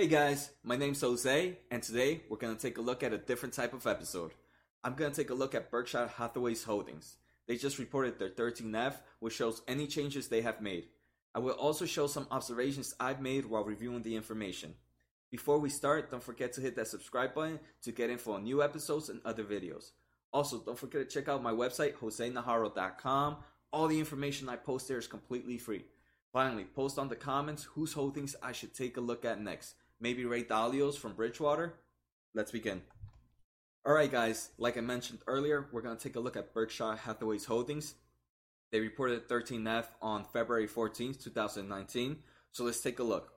Hey guys, my name's Jose, and today we're going to take a look at a different type of episode. I'm going to take a look at Berkshire Hathaway's holdings. They just reported their 13F, which shows any changes they have made. I will also show some observations I've made while reviewing the information. Before we start, don't forget to hit that subscribe button to get info on new episodes and other videos. Also, don't forget to check out my website, josenaharo.com. All the information I post there is completely free. Finally, post on the comments whose holdings I should take a look at next. Maybe Ray Dalio's from Bridgewater? Let's begin. Alright, guys, like I mentioned earlier, we're going to take a look at Berkshire Hathaway's holdings. They reported 13F on February 14th, 2019. So let's take a look.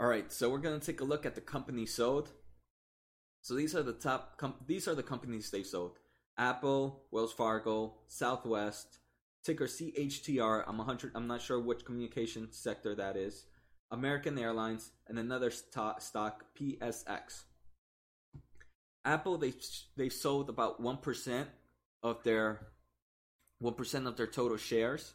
Alright, so we're going to take a look at the companies sold. So these are the top com- these are the companies they sold. Apple, Wells Fargo, Southwest, ticker CHTR. I'm 100 I'm not sure which communication sector that is. American Airlines, and another stock, PSX. Apple they they sold about one percent of their one percent of their total shares.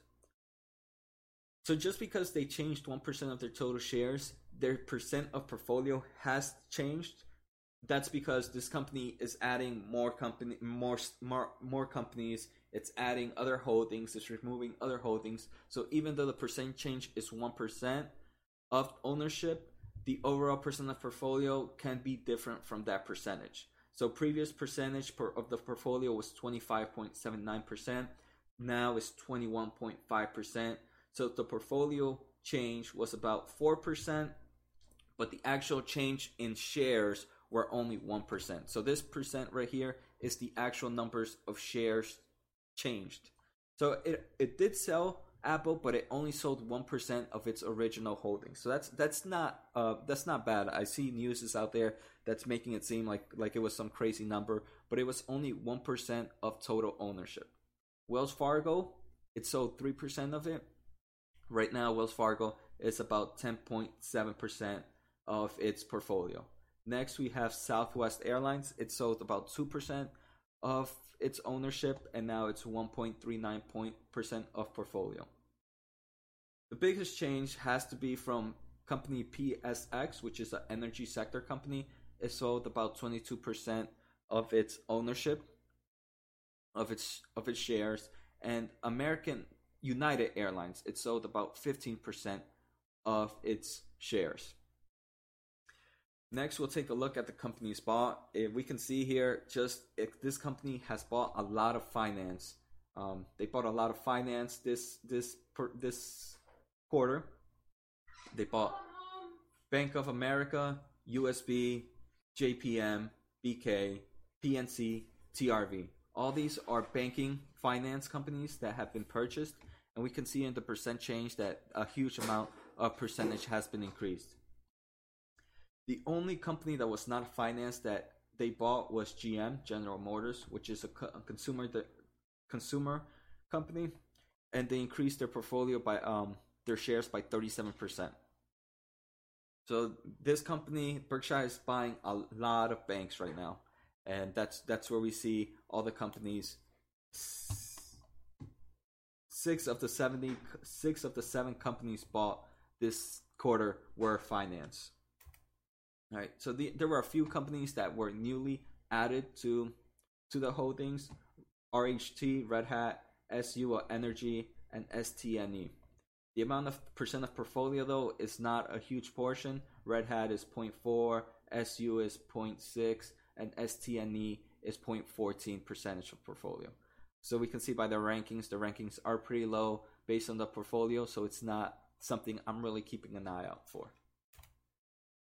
So just because they changed one percent of their total shares, their percent of portfolio has changed. That's because this company is adding more company more more more companies. It's adding other holdings. It's removing other holdings. So even though the percent change is one percent, of ownership, the overall percent of portfolio can be different from that percentage. So previous percentage per, of the portfolio was 25.79%, now it's 21.5%. So the portfolio change was about 4%, but the actual change in shares were only 1%. So this percent right here is the actual numbers of shares changed. So it, it did sell Apple, but it only sold one percent of its original holdings. So that's that's not uh, that's not bad. I see news is out there that's making it seem like like it was some crazy number, but it was only one percent of total ownership. Wells Fargo, it sold three percent of it. Right now, Wells Fargo is about ten point seven percent of its portfolio. Next, we have Southwest Airlines. It sold about two percent of its ownership, and now it's 1.39% of portfolio. The biggest change has to be from company PSX, which is an energy sector company. It sold about 22% of its ownership of its of its shares, and American United Airlines it sold about 15% of its shares. Next, we'll take a look at the company's bought. If we can see here, just if this company has bought a lot of finance. Um, they bought a lot of finance this this per, this quarter. They bought Bank of America, USB, JPM, BK, PNC, TRV. All these are banking finance companies that have been purchased, and we can see in the percent change that a huge amount of percentage has been increased. The only company that was not financed that they bought was GM, General Motors, which is a, a consumer consumer company, and they increased their portfolio by um their shares by 37%. So this company, Berkshire, is buying a lot of banks right now, and that's that's where we see all the companies. Six of the seventy, six of the seven companies bought this quarter were finance. Right, so the, there were a few companies that were newly added to to the holdings: RHT, Red Hat, SU uh, Energy, and STNE. The amount of percent of portfolio though is not a huge portion. Red Hat is 0.4, SU is 0.6, and STNE is 0.14 percentage of portfolio. So we can see by the rankings, the rankings are pretty low based on the portfolio, so it's not something I'm really keeping an eye out for.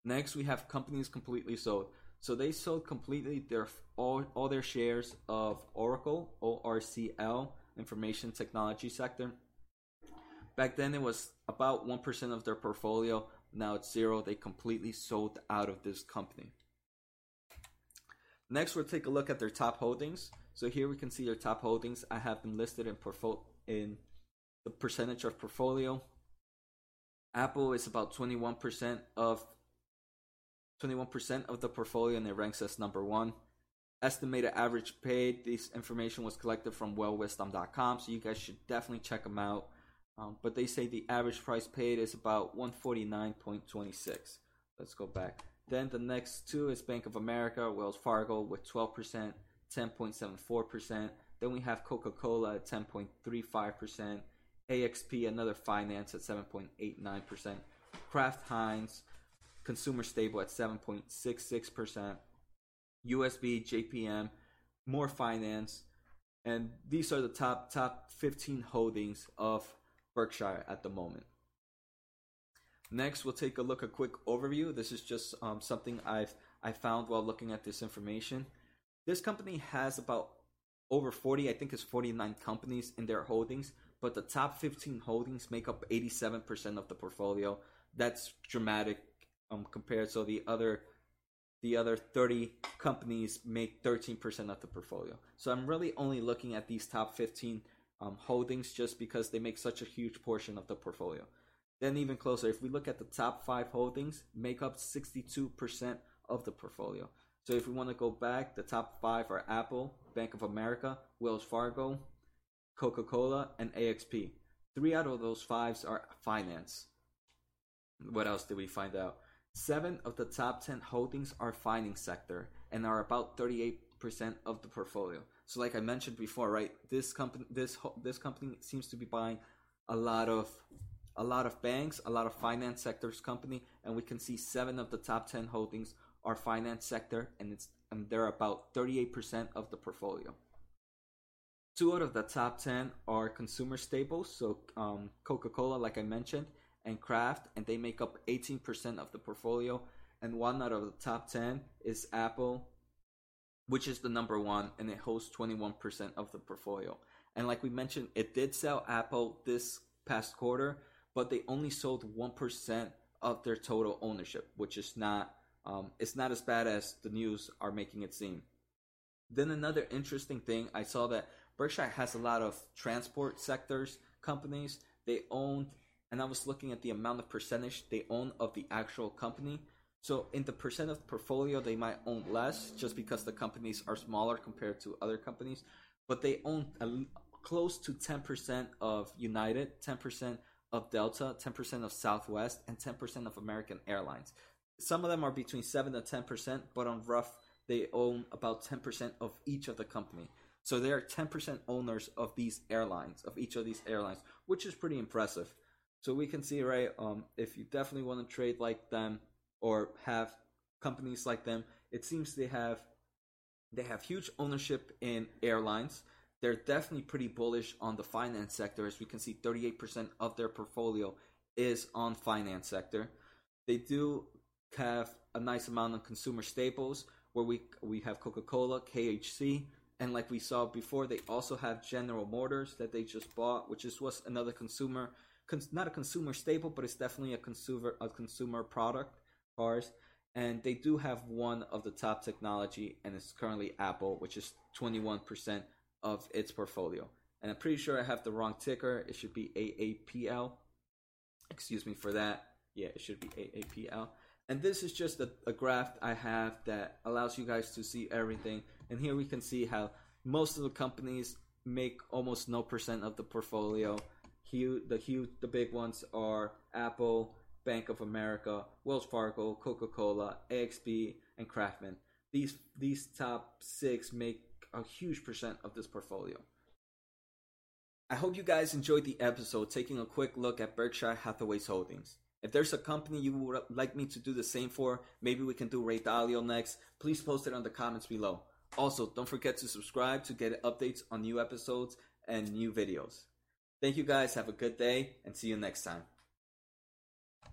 Next, we have companies completely sold. So they sold completely their all, all their shares of Oracle, ORCL, information technology sector. Back then, it was about 1% of their portfolio. Now it's zero. They completely sold out of this company. Next, we'll take a look at their top holdings. So here we can see their top holdings. I have them listed in, portfolio in the percentage of portfolio. Apple is about 21% of 21% of the portfolio and it ranks as number one. Estimated average paid, this information was collected from whalewisdom.com, so you guys should definitely check them out. Um, but they say the average price paid is about 149.26. let's go back. Then the next two is Bank of America, Wells Fargo with 12%, 10.74%. Then we have Coca Cola at 10.35%, AXP, another finance at 7.89%, Kraft Heinz, consumer stable at 7.66%, USB, JPM, more finance, and these are the top top 15 holdings of Berkshire at the moment. Next, we'll take a look a quick overview. This is just um, something I've I found while looking at this information. This company has about over 40, I think it's 49 companies in their holdings, but the top 15 holdings make up 87% of the portfolio. That's dramatic um, compared. So the other the other 30 companies make 13% of the portfolio. So I'm really only looking at these top 15 um, holdings just because they make such a huge portion of the portfolio. Then even closer, if we look at the top five holdings, make up 62% of the portfolio. So if we want to go back, the top five are Apple, Bank of America, Wells Fargo, Coca-Cola, and AXP. Three out of those fives are finance. What else did we find out? Seven of the top 10 holdings are finance sector and are about 38% of the portfolio. So like I mentioned before, right? This company this this company seems to be buying a lot of a lot of banks, a lot of finance sectors company, and we can see 7 of the top 10 holdings are finance sector and it's and they're about 38% of the portfolio. Two out of the top 10 are consumer staples, so um, Coca Cola, like I mentioned, and Kraft, and they make up 18% of the portfolio. And one out of the top 10 is Apple, which is the number one, and it holds 21% of the portfolio. And like we mentioned, it did sell Apple this past quarter, but they only sold 1% of their total ownership, which is not um, it's not as bad as the news are making it seem. Then another interesting thing, I saw that Berkshire has a lot of transport sectors companies. They own and I was looking at the amount of percentage they own of the actual company. So in the percent of the portfolio, they might own less just because the companies are smaller compared to other companies, but they own a, close to 10% of United, 10% of Delta, 10% of Southwest, and 10% of American Airlines. Some of them are between 7 to 10%, but on rough, they own about 10% of each of the company. So they are 10% owners of these airlines, of each of these airlines, which is pretty impressive. So we can see, right, um, if you definitely want to trade like them or have companies like them, it seems they have they have huge ownership in airlines. They're definitely pretty bullish on the finance sector, as we can see, 38% of their portfolio is on finance sector. They do have a nice amount of consumer staples, where we we have Coca Cola, KHC, and like we saw before, they also have General Motors that they just bought, which is was another consumer not a consumer staple, but it's definitely a consumer a consumer product. Cars, and they do have one of the top technology, and it's currently Apple, which is twenty one percent of its portfolio. And I'm pretty sure I have the wrong ticker. It should be AAPL. Excuse me for that. Yeah, it should be AAPL. And this is just a, a graph I have that allows you guys to see everything. And here we can see how most of the companies make almost no percent of the portfolio huge, the huge, the big ones are Apple, Bank of America, Wells Fargo, Coca Cola, AXP, and Kraft Heinz. These these top six make a huge percent of this portfolio. I hope you guys enjoyed the episode taking a quick look at Berkshire Hathaway's holdings. If there's a company you would like me to do the same for, maybe we can do Ray Dalio next, please post it on the comments below. Also, don't forget to subscribe to get updates on new episodes and new videos. Thank you guys. Have a good day and see you next time.